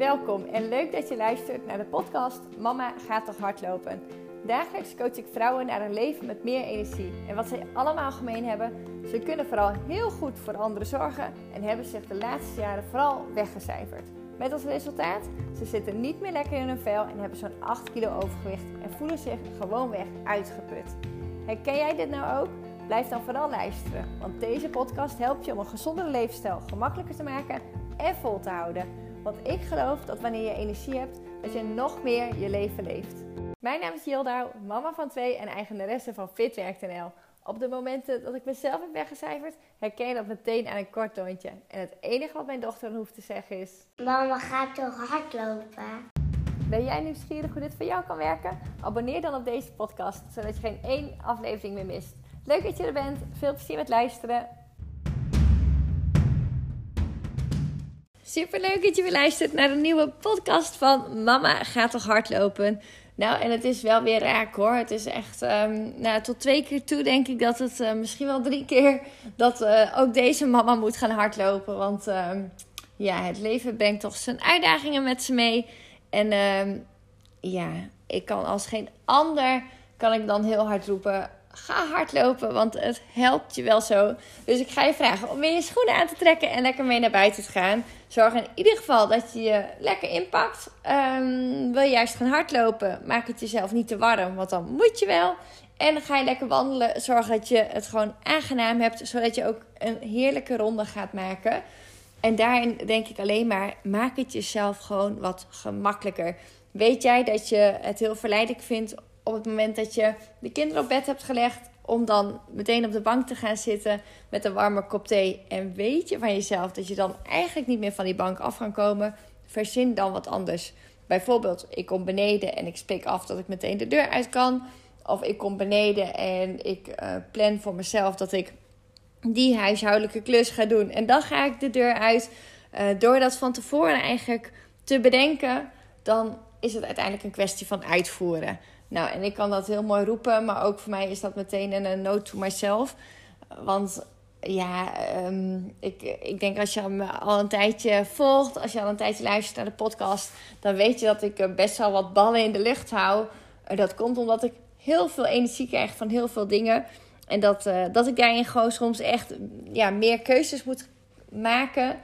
welkom en leuk dat je luistert naar de podcast Mama gaat toch hardlopen. Dagelijks coach ik vrouwen naar een leven met meer energie. En wat zij allemaal gemeen hebben, ze kunnen vooral heel goed voor anderen zorgen en hebben zich de laatste jaren vooral weggecijferd. Met als resultaat, ze zitten niet meer lekker in hun vel en hebben zo'n 8 kilo overgewicht en voelen zich gewoonweg uitgeput. Herken jij dit nou ook? Blijf dan vooral luisteren, want deze podcast helpt je om een gezondere levensstijl gemakkelijker te maken en vol te houden. Want ik geloof dat wanneer je energie hebt, dat je nog meer je leven leeft. Mijn naam is Jildau, mama van twee en eigenaresse van Fitwerk.nl. Op de momenten dat ik mezelf heb weggecijferd, herken je dat meteen aan een kort toontje. En het enige wat mijn dochter dan hoeft te zeggen is... Mama gaat toch hardlopen? Ben jij nieuwsgierig hoe dit voor jou kan werken? Abonneer dan op deze podcast, zodat je geen één aflevering meer mist. Leuk dat je er bent. Veel plezier met luisteren. Super leuk dat je weer luistert naar een nieuwe podcast van Mama gaat toch hardlopen. Nou, en het is wel weer raak hoor. Het is echt, um, nou, tot twee keer toe denk ik dat het uh, misschien wel drie keer dat uh, ook deze mama moet gaan hardlopen. Want um, ja, het leven brengt toch zijn uitdagingen met ze mee. En um, ja, ik kan als geen ander, kan ik dan heel hard roepen ga hardlopen, want het helpt je wel zo. Dus ik ga je vragen om weer je schoenen aan te trekken en lekker mee naar buiten te gaan. Zorg in ieder geval dat je je lekker inpakt. Um, wil je juist gaan hardlopen, maak het jezelf niet te warm, want dan moet je wel. En ga je lekker wandelen. Zorg dat je het gewoon aangenaam hebt, zodat je ook een heerlijke ronde gaat maken. En daarin denk ik alleen maar, maak het jezelf gewoon wat gemakkelijker. Weet jij dat je het heel verleidelijk vindt op het moment dat je de kinderen op bed hebt gelegd, om dan meteen op de bank te gaan zitten met een warme kop thee. En weet je van jezelf dat je dan eigenlijk niet meer van die bank af kan komen, verzin dan wat anders. Bijvoorbeeld, ik kom beneden en ik spreek af dat ik meteen de deur uit kan. Of ik kom beneden en ik uh, plan voor mezelf dat ik die huishoudelijke klus ga doen. En dan ga ik de deur uit. Uh, door dat van tevoren eigenlijk te bedenken, dan is het uiteindelijk een kwestie van uitvoeren. Nou, en ik kan dat heel mooi roepen, maar ook voor mij is dat meteen een note to myself. Want ja, um, ik, ik denk als je me al een tijdje volgt, als je al een tijdje luistert naar de podcast, dan weet je dat ik best wel wat ballen in de lucht hou. Dat komt omdat ik heel veel energie krijg van heel veel dingen. En dat, uh, dat ik daarin gewoon soms echt ja, meer keuzes moet maken.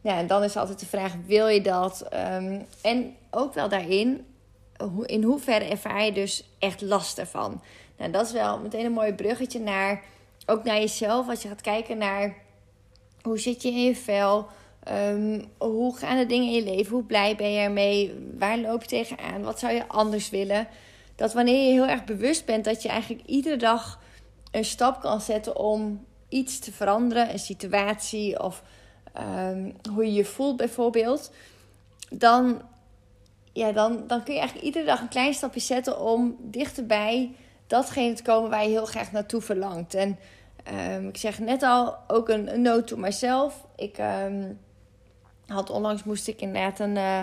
Ja, en dan is altijd de vraag: wil je dat? Um, en ook wel daarin, in hoeverre ervaar je dus echt last ervan? Nou, dat is wel meteen een mooi bruggetje naar, ook naar jezelf. Als je gaat kijken naar hoe zit je in je vel? Um, hoe gaan de dingen in je leven? Hoe blij ben je ermee? Waar loop je tegenaan? Wat zou je anders willen? Dat wanneer je heel erg bewust bent dat je eigenlijk iedere dag een stap kan zetten om iets te veranderen, een situatie of um, hoe je je voelt bijvoorbeeld, dan ja, dan, dan kun je eigenlijk iedere dag een klein stapje zetten om dichterbij datgene te komen waar je heel graag naartoe verlangt. En um, ik zeg net al, ook een, een note to myself. Ik um, had onlangs moest ik inderdaad een, uh,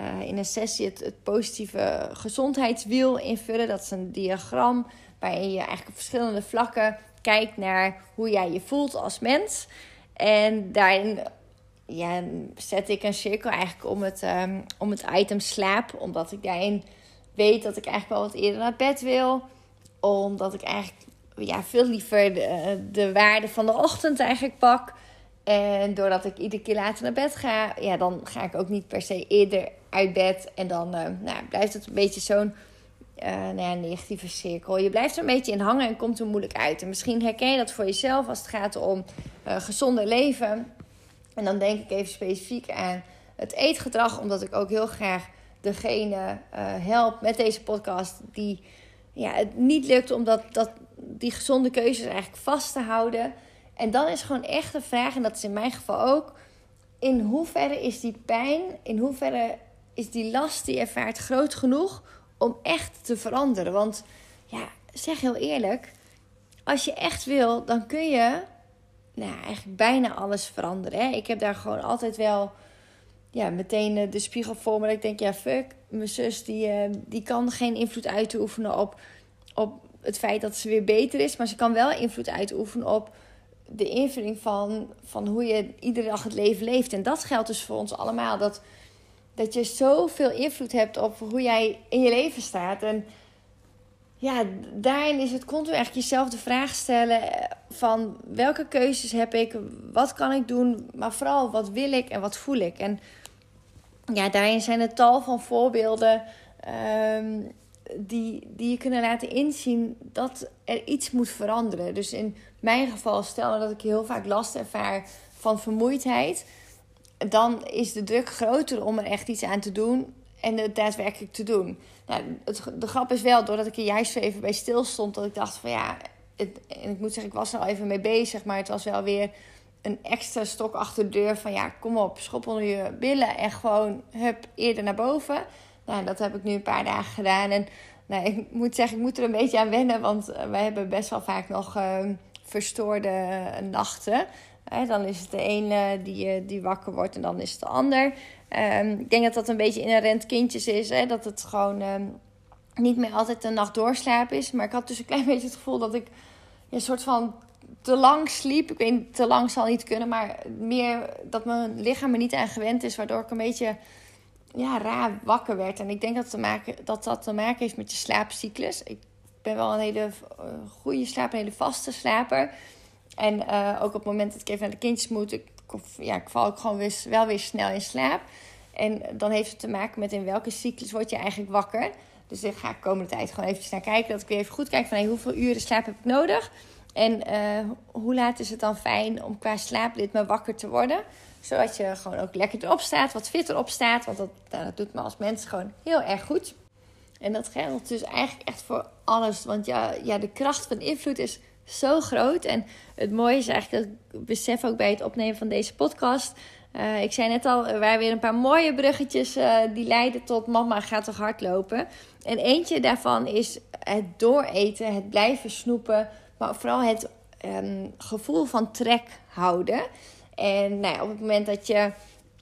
uh, in een sessie het, het, positieve gezondheidswiel invullen. Dat is een diagram waarin je eigenlijk op verschillende vlakken kijkt naar hoe jij je voelt als mens. En daarin ja, zet ik een cirkel eigenlijk om het, um, om het item slaap. Omdat ik daarin weet dat ik eigenlijk wel wat eerder naar bed wil. Omdat ik eigenlijk ja, veel liever de, de waarde van de ochtend eigenlijk pak. En doordat ik iedere keer later naar bed ga, ja, dan ga ik ook niet per se eerder uit bed. En dan uh, nou, blijft het een beetje zo'n uh, nou ja, negatieve cirkel. Je blijft er een beetje in hangen en komt er moeilijk uit. En misschien herken je dat voor jezelf als het gaat om uh, gezonder leven. En dan denk ik even specifiek aan het eetgedrag, omdat ik ook heel graag degene uh, help met deze podcast die ja, het niet lukt om dat, dat, die gezonde keuzes eigenlijk vast te houden. En dan is gewoon echt de vraag, en dat is in mijn geval ook, in hoeverre is die pijn, in hoeverre is die last die je ervaart groot genoeg om echt te veranderen? Want ja, zeg heel eerlijk, als je echt wil, dan kun je nou, eigenlijk bijna alles veranderen. Hè? Ik heb daar gewoon altijd wel ja, meteen de spiegel voor me. Dat ik denk, ja, fuck, mijn zus die, uh, die kan geen invloed uitoefenen op, op het feit dat ze weer beter is. Maar ze kan wel invloed uitoefenen op de invulling van, van hoe je iedere dag het leven leeft. En dat geldt dus voor ons allemaal. Dat dat je zoveel invloed hebt op hoe jij in je leven staat. En ja, daarin is het continu eigenlijk jezelf de vraag stellen van welke keuzes heb ik, wat kan ik doen, maar vooral wat wil ik en wat voel ik. En ja, daarin zijn er tal van voorbeelden ehm, die, die je kunnen laten inzien dat er iets moet veranderen. Dus in mijn geval, stel dat ik heel vaak last ervaar van vermoeidheid, dan is de druk groter om er echt iets aan te doen en het daadwerkelijk te doen. Nou, het, de grap is wel, doordat ik er juist even bij stil stond, dat ik dacht van ja, het, en ik moet zeggen, ik was er al even mee bezig, maar het was wel weer een extra stok achter de deur van ja, kom op, schop onder je billen en gewoon hup eerder naar boven. Nou, dat heb ik nu een paar dagen gedaan en nou, ik moet zeggen, ik moet er een beetje aan wennen, want uh, wij hebben best wel vaak nog uh, verstoorde nachten. dan is het de ene die, die wakker wordt en dan is het de ander. Um, ik denk dat dat een beetje inherent kindjes is. Hè? Dat het gewoon um, niet meer altijd een nacht doorslapen is. Maar ik had dus een klein beetje het gevoel dat ik een soort van te lang sliep. Ik weet te lang zal niet kunnen. Maar meer dat mijn lichaam er niet aan gewend is. Waardoor ik een beetje ja, raar wakker werd. En ik denk dat, te maken, dat dat te maken heeft met je slaapcyclus. Ik ben wel een hele uh, goede slaper, een hele vaste slaper. En uh, ook op het moment dat ik even naar de kindjes moet, ik, ja, ik val ook gewoon wel weer snel in slaap. En dan heeft het te maken met in welke cyclus word je eigenlijk wakker. Dus ik ga de komende tijd gewoon even naar kijken. Dat ik weer even goed kijk van hey, hoeveel uren slaap heb ik nodig. En uh, hoe laat is het dan fijn om qua slaapritme wakker te worden. Zodat je gewoon ook lekker erop staat, wat fitter op staat. Want dat, nou, dat doet me als mens gewoon heel erg goed. En dat geldt dus eigenlijk echt voor alles. Want ja, ja, de kracht van invloed is zo groot. En het mooie is eigenlijk dat ik besef ook bij het opnemen van deze podcast. Uh, ik zei net al, er waren weer een paar mooie bruggetjes uh, die leiden tot mama gaat toch hardlopen. En eentje daarvan is het dooreten, het blijven snoepen, maar vooral het um, gevoel van trek houden. En nou ja, op het moment dat je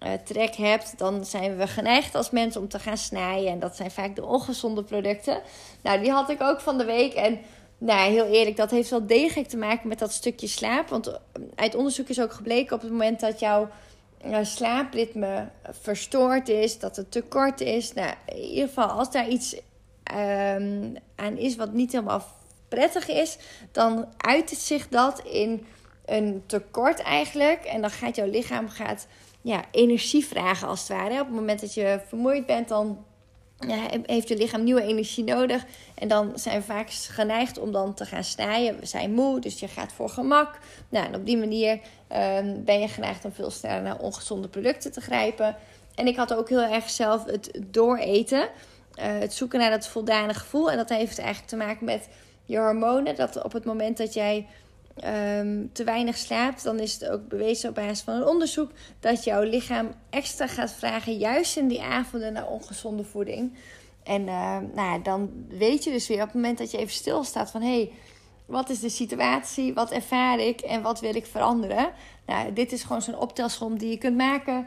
uh, trek hebt, dan zijn we geneigd als mensen om te gaan snijden. En dat zijn vaak de ongezonde producten. Nou, die had ik ook van de week. En nou, heel eerlijk, dat heeft wel degelijk te maken met dat stukje slaap. Want uit onderzoek is ook gebleken op het moment dat jouw slaapritme verstoord is, dat het te kort is. Nou, in ieder geval, als daar iets um, aan is wat niet helemaal prettig is, dan uit het zich dat in een tekort eigenlijk. En dan gaat jouw lichaam gaat, ja, energie vragen als het ware. Op het moment dat je vermoeid bent, dan heeft je lichaam nieuwe energie nodig. En dan zijn we vaak geneigd om dan te gaan snijden. We zijn moe, dus je gaat voor gemak. Nou, en op die manier um, ben je geneigd om veel sneller naar ongezonde producten te grijpen. En ik had ook heel erg zelf het dooreten. Uh, het zoeken naar dat voldane gevoel. En dat heeft eigenlijk te maken met je hormonen. Dat op het moment dat jij um, te weinig slaapt, dan is het ook bewezen op basis van een onderzoek dat jouw lichaam extra gaat vragen, juist in die avonden, naar ongezonde voeding. En uh, nou, dan weet je dus weer op het moment dat je even stilstaat van hé, hey, wat is de situatie, wat ervaar ik en wat wil ik veranderen? Nou, dit is gewoon zo'n optelsom die je kunt maken.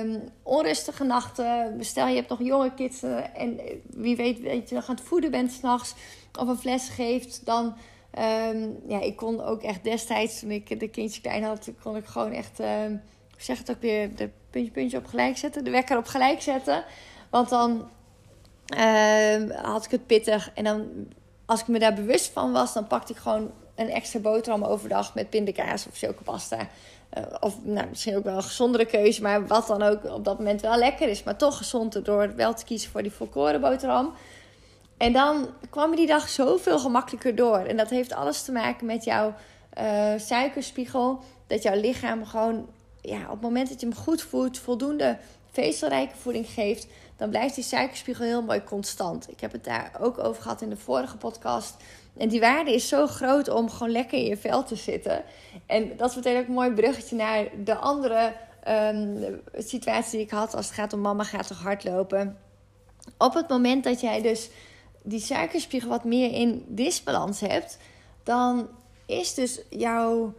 Um, onrustige nachten. Stel je hebt nog jonge kids en wie weet dat je nog aan het voeden bent s'nachts of een fles geeft, dan Um, ja, ik kon ook echt destijds, toen ik de kindjes klein had, kon ik gewoon echt, hoe zeg het ook weer, de puntje, puntje op gelijk zetten, de wekker op gelijk zetten. Want dan um, had ik het pittig en dan, als ik me daar bewust van was, dan pakte ik gewoon een extra boterham overdag met pindakaas of chocopasta. Uh, of nou, misschien ook wel een gezondere keuze, maar wat dan ook op dat moment wel lekker is. Maar toch gezond door wel te kiezen voor die volkoren boterham. En dan kwam je die dag zoveel gemakkelijker door. En dat heeft alles te maken met jouw uh, suikerspiegel. Dat jouw lichaam gewoon, ja, op het moment dat je hem goed voedt, voldoende vezelrijke voeding geeft, dan blijft die suikerspiegel heel mooi constant. Ik heb het daar ook over gehad in de vorige podcast. En die waarde is zo groot om gewoon lekker in je vel te zitten. En dat is meteen ook een mooi bruggetje naar de andere um, situatie die ik had als het gaat om mama gaat toch hardlopen. Op het moment dat jij dus die suikerspiegel wat meer in disbalans hebt, dan is dus jouw,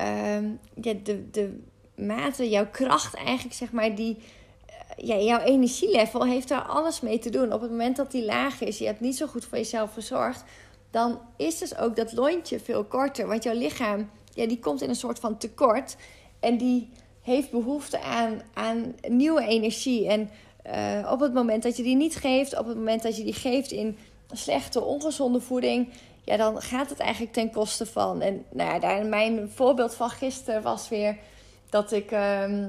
uh, ja, de, de mate, jouw kracht eigenlijk, zeg maar, die, uh, ja, jouw energielevel heeft daar alles mee te doen. Op het moment dat die laag is, je hebt niet zo goed voor jezelf gezorgd, dan is dus ook dat lontje veel korter. Want jouw lichaam, ja, die komt in een soort van tekort en die heeft behoefte aan, aan nieuwe energie. En eh, op het moment dat je die niet geeft, op het moment dat je die geeft in slechte, ongezonde voeding, ja, dan gaat het eigenlijk ten koste van. En nou mijn voorbeeld van gisteren was weer dat ik, ehm,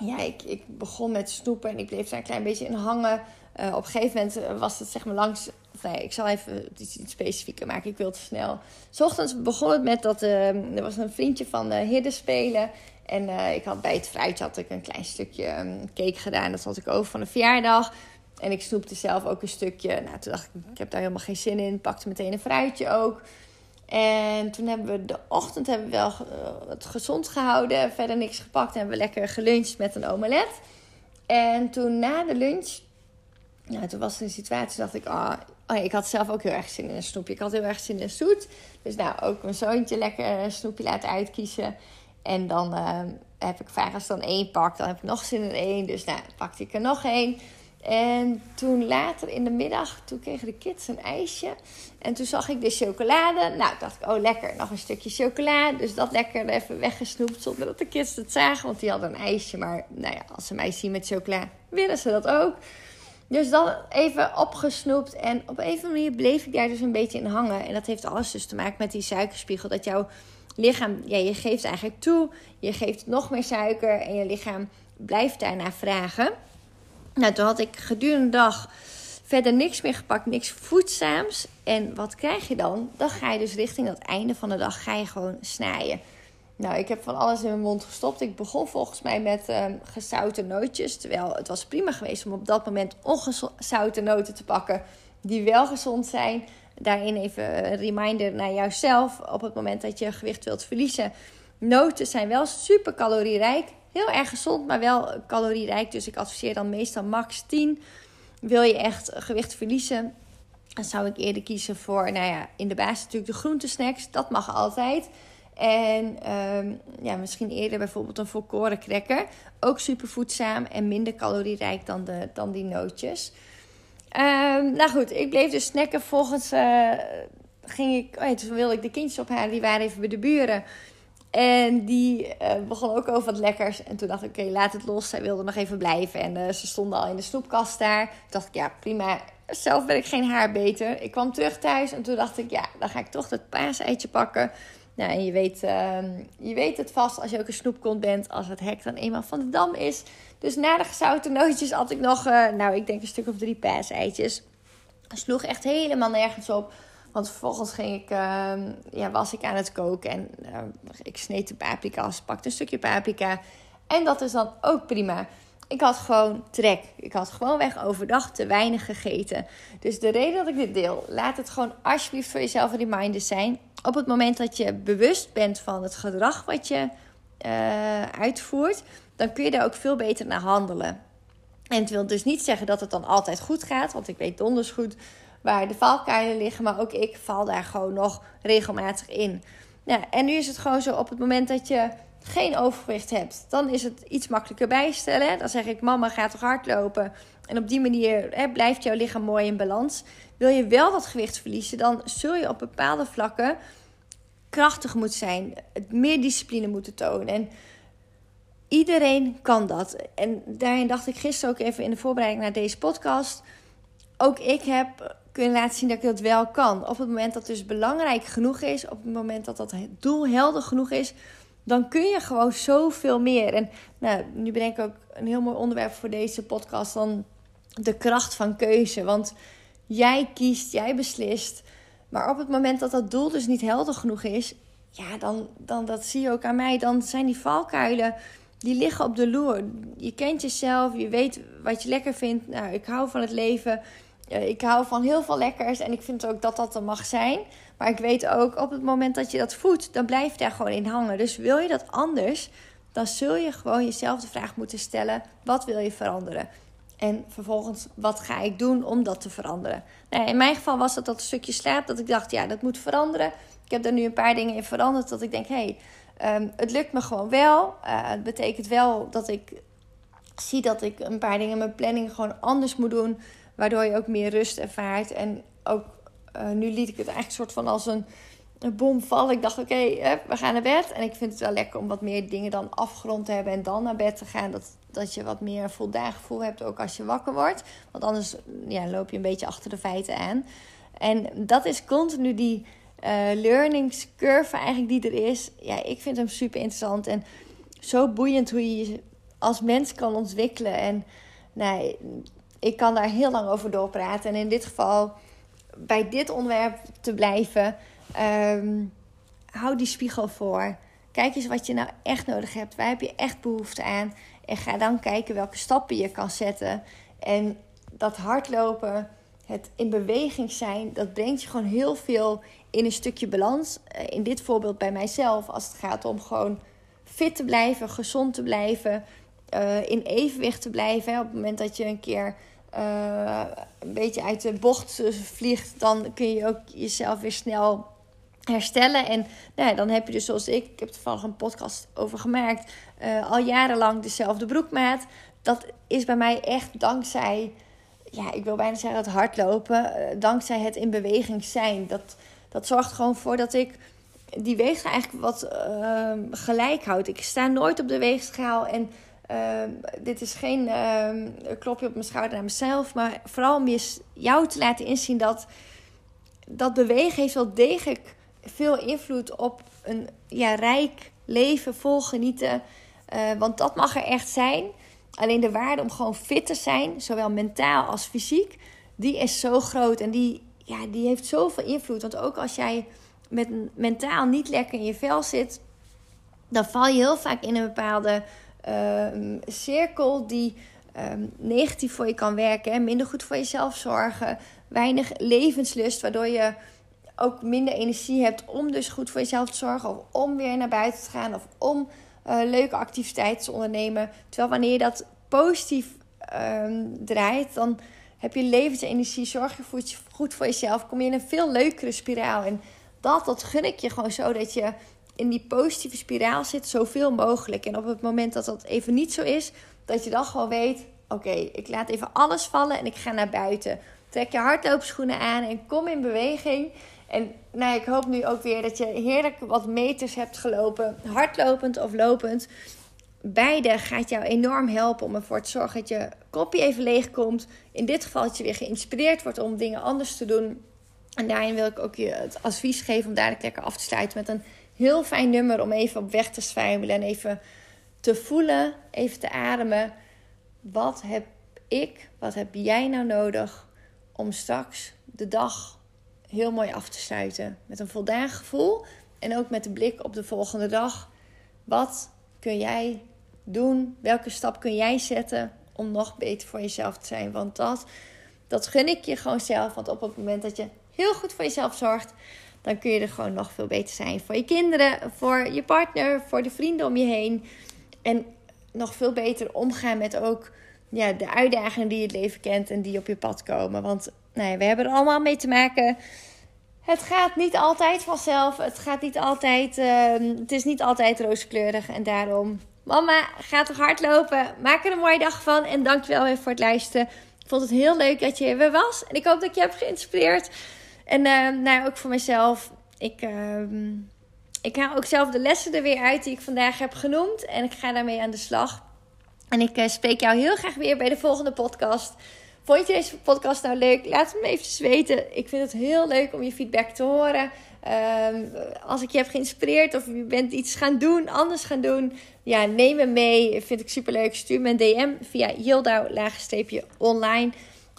ja, ik, ik begon met snoepen en ik bleef daar een klein beetje in hangen. Uh, op een gegeven moment was het zeg maar langs. nee, ik zal even iets, specifieker maken. Ik wil te snel. S ochtends begon het met dat uh, er was een vriendje van uh, Hidden spelen. En uh, ik had bij het fruitje had ik een klein stukje um, cake gedaan. Dat had ik over van de verjaardag. En ik snoepte zelf ook een stukje. Nou, toen dacht ik, ik heb daar helemaal geen zin in. Pakte meteen een fruitje ook. En toen hebben we de ochtend hebben we wel uh, het gezond gehouden. Verder niks gepakt. En hebben we lekker geluncht met een omelet. En toen na de lunch nou, toen was er een situatie dacht ik, oh, oh ik had zelf ook heel erg zin in een snoepje. Ik had heel erg zin in zoet. Dus nou, ook mijn zoontje lekker een snoepje laten uitkiezen. En dan uh, heb ik vaak als dan één pak, dan heb ik nog zin in één. Dus nou, pakte ik er nog één. En toen later in de middag, toen kregen de kids een ijsje. En toen zag ik de chocolade. Nou, dacht ik, oh lekker, nog een stukje chocolade. Dus dat lekker even weggesnoept zonder dat de kids het zagen. Want die hadden een ijsje. Maar nou ja, als ze mij zien met chocola, willen ze dat ook. Dus dan even opgesnoept. En op een of andere manier bleef ik daar dus een beetje in hangen. En dat heeft alles dus te maken met die suikerspiegel. Dat jouw lichaam, ja, je geeft eigenlijk toe. Je geeft nog meer suiker. En je lichaam blijft daarna vragen. Nou, toen had ik gedurende de dag verder niks meer gepakt. Niks voedzaams. En wat krijg je dan? Dan ga je dus richting het einde van de dag ga je gewoon snijden. Nou, ik heb van alles in mijn mond gestopt. Ik begon volgens mij met um, gezouten nootjes. Terwijl het was prima geweest om op dat moment ongezouten noten te pakken. Die wel gezond zijn. Daarin even een reminder naar jouzelf. Op het moment dat je gewicht wilt verliezen. Noten zijn wel super calorierijk. Heel erg gezond, maar wel calorierijk. Dus ik adviseer dan meestal max 10. Wil je echt gewicht verliezen? Dan zou ik eerder kiezen voor, nou ja, in de basis natuurlijk de groentesnacks. Dat mag altijd. En um, ja, misschien eerder bijvoorbeeld een volkoren cracker. Ook super voedzaam en minder calorierijk dan, de, dan die nootjes. Um, nou goed, ik bleef dus snacken. Volgens uh, ging ik, oh toen wilde ik de kindjes ophalen. Die waren even bij de buren. En die uh, begon ook over wat lekkers. En toen dacht ik, oké, laat het los. Zij wilde nog even blijven. En uh, ze stonden al in de snoepkast daar. Toen dacht ik, ja, prima. Zelf ben ik geen haar beter. Ik kwam terug thuis en toen dacht ik, ja, dan ga ik toch dat paaseitje pakken. Nou, en je weet, uh, je weet het vast als je ook een snoepkont bent, als het hek dan eenmaal van de dam is. Dus na de gezouten nootjes had ik nog, uh, nou, ik denk een stuk of drie paaseitjes. Sloeg echt helemaal nergens op. Want vervolgens ging ik, uh, ja, was ik aan het koken en uh, ik sneed de paprika's, pakte een stukje paprika. En dat is dan ook prima. Ik had gewoon trek. Ik had gewoon weg overdag te weinig gegeten. Dus de reden dat ik dit deel, laat het gewoon alsjeblieft voor jezelf een reminder zijn op het moment dat je bewust bent van het gedrag wat je uh, uitvoert, dan kun je daar ook veel beter naar handelen. En het wil dus niet zeggen dat het dan altijd goed gaat, want ik weet donders goed waar de valkuilen liggen, maar ook ik val daar gewoon nog regelmatig in. Nou, en nu is het gewoon zo op het moment dat je geen overgewicht hebt, dan is het iets makkelijker bijstellen. Dan zeg ik: Mama gaat toch hardlopen. En op die manier hè, blijft jouw lichaam mooi in balans. Wil je wel dat gewicht verliezen, dan zul je op bepaalde vlakken krachtig moeten zijn, meer discipline moeten tonen. En iedereen kan dat. En daarin dacht ik gisteren ook even in de voorbereiding naar deze podcast. Ook ik heb kunnen laten zien dat ik dat wel kan. Op het moment dat het dus belangrijk genoeg is, op het moment dat dat doel helder genoeg is, dan kun je gewoon zoveel meer. En nou, nu bedenk ik ook een heel mooi onderwerp voor deze podcast, dan de kracht van keuze. Want jij kiest, jij beslist. Maar op het moment dat dat doel dus niet helder genoeg is, ja, dan, dan dat zie je ook aan mij. Dan zijn die valkuilen, die liggen op de loer. Je kent jezelf, je weet wat je lekker vindt. Nou, ik hou van het leven. Ik hou van heel veel lekkers en ik vind ook dat dat er mag zijn. Maar ik weet ook op het moment dat je dat voedt, dan blijft daar gewoon in hangen. Dus wil je dat anders, dan zul je gewoon jezelf de vraag moeten stellen: wat wil je veranderen? En vervolgens, wat ga ik doen om dat te veranderen? Nou, in mijn geval was dat dat stukje slaap, dat ik dacht, ja, dat moet veranderen. Ik heb er nu een paar dingen in veranderd, dat ik denk, hé, hey, um, het lukt me gewoon wel. Uh, het betekent wel dat ik zie dat ik een paar dingen in mijn planning gewoon anders moet doen, waardoor je ook meer rust ervaart. En ook, uh, nu liet ik het eigenlijk soort van als een bom val. Ik dacht, oké, we gaan naar bed. En ik vind het wel lekker om wat meer dingen dan afgerond te hebben en dan naar bed te gaan. Dat, dat je wat meer voldaan gevoel hebt, ook als je wakker wordt. Want anders ja, loop je een beetje achter de feiten aan. En dat is continu die uh, learningscurve eigenlijk die er is. Ja, ik vind hem super interessant en zo boeiend hoe je je als mens kan ontwikkelen. En nee, ik kan daar heel lang over doorpraten. En in dit geval, bij dit onderwerp te blijven, um, hou die spiegel voor. Kijk eens wat je nou echt nodig hebt. Waar heb je echt behoefte aan? En ga dan kijken welke stappen je kan zetten. En dat hardlopen, het in beweging zijn, dat brengt je gewoon heel veel in een stukje balans. Eh, in dit voorbeeld bij mijzelf, als het gaat om gewoon fit te blijven, gezond te blijven, uh, in evenwicht te blijven. Op het moment dat je een keer uh, een beetje uit de bocht vliegt, dan kun je ook jezelf weer snel herstellen. En nou ja, dan heb je dus zoals ik, ik heb er toevallig een podcast over gemaakt, uh, al jarenlang dezelfde broekmaat. Dat is bij mij echt dankzij, ja, ik wil bijna zeggen het hardlopen, dankzij het in beweging zijn. Dat, dat zorgt gewoon voor dat ik die weegschaal eigenlijk wat uh, gelijk houd. Ik sta nooit op de weegschaal en dit is geen klopje op mijn schouder naar mezelf, maar vooral om jou te laten inzien dat dat bewegen heeft wel degelijk veel invloed op een ja, rijk leven, vol genieten. Uh, want dat mag er echt zijn. Alleen de waarde om gewoon fit te zijn, zowel mentaal als fysiek, die is zo groot en die, ja, die heeft zoveel invloed. Want ook als jij met mentaal niet lekker in je vel zit, dan val je heel vaak in een bepaalde uh, cirkel die um, negatief voor je kan werken. Minder goed voor jezelf zorgen, weinig levenslust, waardoor je ook minder energie hebt om dus goed voor jezelf te zorgen. Of om weer naar buiten te gaan. Of om uh, leuke activiteiten te ondernemen. Terwijl wanneer je dat positief um, draait, dan heb je levensenergie. Zorg je goed voor jezelf. Kom je in een veel leukere spiraal. En dat, dat gun ik je gewoon zo. Dat je in die positieve spiraal zit, zoveel mogelijk. En op het moment dat dat even niet zo is, dat je dan gewoon weet: oké, ik laat even alles vallen en ik ga naar buiten. Trek je hardloopschoenen aan en kom in beweging. En nou, ik hoop nu ook weer dat je heerlijk wat meters hebt gelopen, hardlopend of lopend. Beide gaat jou enorm helpen om ervoor te zorgen dat je kopje even leeg komt. In dit geval dat je weer geïnspireerd wordt om dingen anders te doen. En daarin wil ik ook je het advies geven om dadelijk lekker af te sluiten met een heel fijn nummer om even op weg te zwijmelen en even te voelen, even te ademen. Wat heb ik, wat heb jij nou nodig om straks de dag heel mooi af te sluiten? Met een voldaan gevoel en ook met de blik op de volgende dag. Wat kun jij doen? Welke stap kun jij zetten om nog beter voor jezelf te zijn? Want dat, dat gun ik je gewoon zelf. Want op het moment dat je heel goed voor jezelf zorgt, dan kun je er gewoon nog veel beter zijn voor je kinderen, voor je partner, voor de vrienden om je heen. En nog veel beter omgaan met ook ja, de uitdagingen die het leven kent en die op je pad komen. Want nee, we hebben er allemaal mee te maken. Het gaat niet altijd vanzelf. Het gaat niet altijd. Uh, het is niet altijd rooskleurig. En daarom, mama, ga toch hardlopen. Maak er een mooie dag van. En dankjewel weer voor het luisteren. Ik vond het heel leuk dat je er weer was. En ik hoop dat je heb geïnspireerd. En uh, nou, ook voor mezelf. Ik, uh, ik haal ook zelf de lessen er weer uit die ik vandaag heb genoemd. En ik ga daarmee aan de slag. En ik uh, spreek jou heel graag weer bij de volgende podcast. Vond je deze podcast nou leuk? Laat het me even weten. Ik vind het heel leuk om je feedback te horen. Uh, als ik je heb geïnspireerd of je bent iets gaan doen, anders gaan doen. Ja, neem me mee. Vind ik super leuk. Stuur me een DM via Yildau-online.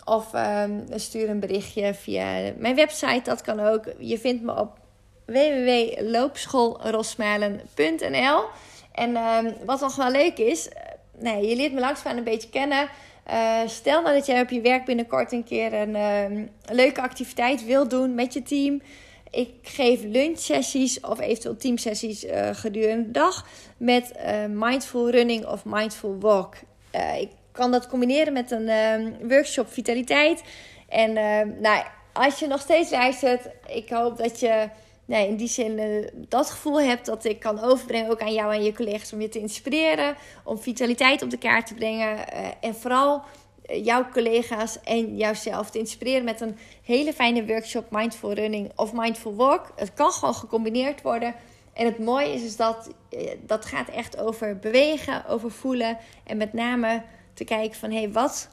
Of um, stuur een berichtje via mijn website. Dat kan ook. Je vindt me op www.loopschoolrosmalen.nl. En um, wat nog wel leuk is, eh, nee, je leert me langzaam een beetje kennen. Uh, stel nou dat jij op je werk binnenkort een keer een, um, leuke activiteit wil doen met je team. Ik geef lunchsessies of eventueel teamsessies uh, gedurende de dag met uh, mindful running of mindful walk. ik kan dat combineren met een um, workshop vitaliteit. En uh, nou, als je nog steeds luistert, ik hoop dat je nee, in die zin uh, dat gevoel hebt dat ik kan overbrengen ook aan jou en je collega's om je te inspireren, om vitaliteit op de kaart te brengen. Uh, en vooral jouw collega's en jouzelf te inspireren met een hele fijne workshop Mindful Running of Mindful Walk. Het kan gewoon gecombineerd worden. En het mooie is, is dat dat gaat echt over bewegen, over voelen en met name te kijken van hé, hey, wat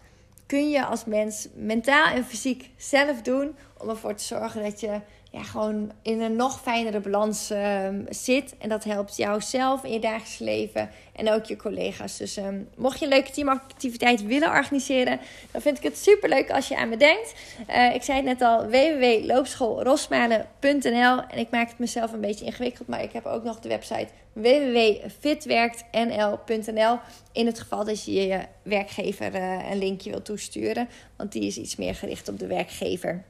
kun je als mens mentaal en fysiek zelf doen om ervoor te zorgen dat je ja, gewoon in een nog fijnere balans ehm, zit. En dat helpt jou zelf in je dagelijks leven en ook je collega's. Dus ehm, mocht je een leuke teamactiviteit willen organiseren, dan vind ik het super leuk als je aan me denkt. Uh, ik zei het net al, www.loopschoolrosmalen.nl En ik maak het mezelf een beetje ingewikkeld, maar ik heb ook nog de website www.fitwerktnl.nl in het geval dat je je werkgever uh, een linkje wil toesturen, want die is iets meer gericht op de werkgever.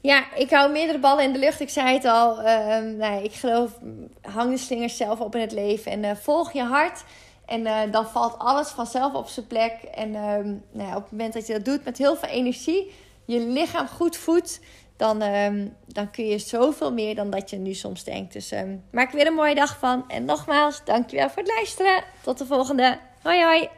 Ja, ik hou meerdere ballen in de lucht. Ik zei het al. Uh, nou, ik geloof, hang de slingers zelf op in het leven. En uh, volg je hart. En uh, dan valt alles vanzelf op zijn plek. En ehm, nou, op het moment dat je dat doet met heel veel energie, je lichaam goed voedt, dan, um, dan kun je zoveel meer dan dat je nu soms denkt. Dus maak er weer een mooie dag van. En nogmaals, dankjewel voor het luisteren. Tot de volgende. Hoi hoi.